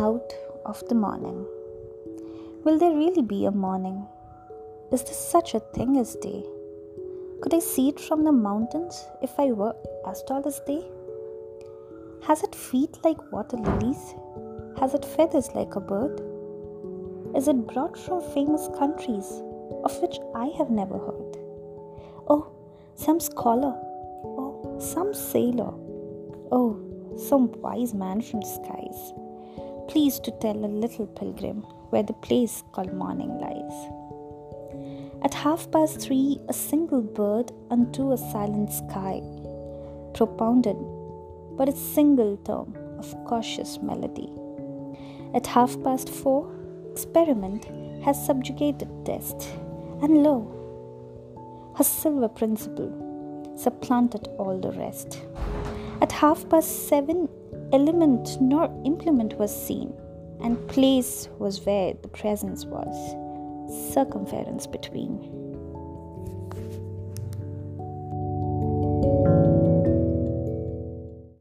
out of the morning. Will there really be a morning? Is there such a thing as day? Could I see it from the mountains if I were as tall as they? Has it feet like water lilies? Has it feathers like a bird? Is it brought from famous countries of which I have never heard? Oh, some scholar, oh, some sailor, oh, some wise man from the skies pleased to tell a little pilgrim where the place called morning lies. At half past three, a single bird unto a silent sky propounded but a single term of cautious melody. At half past four, experiment has subjugated test, and lo, her silver principle supplanted all the rest. At half past seven, element nor implement was seen, and place was where the presence was, circumference between.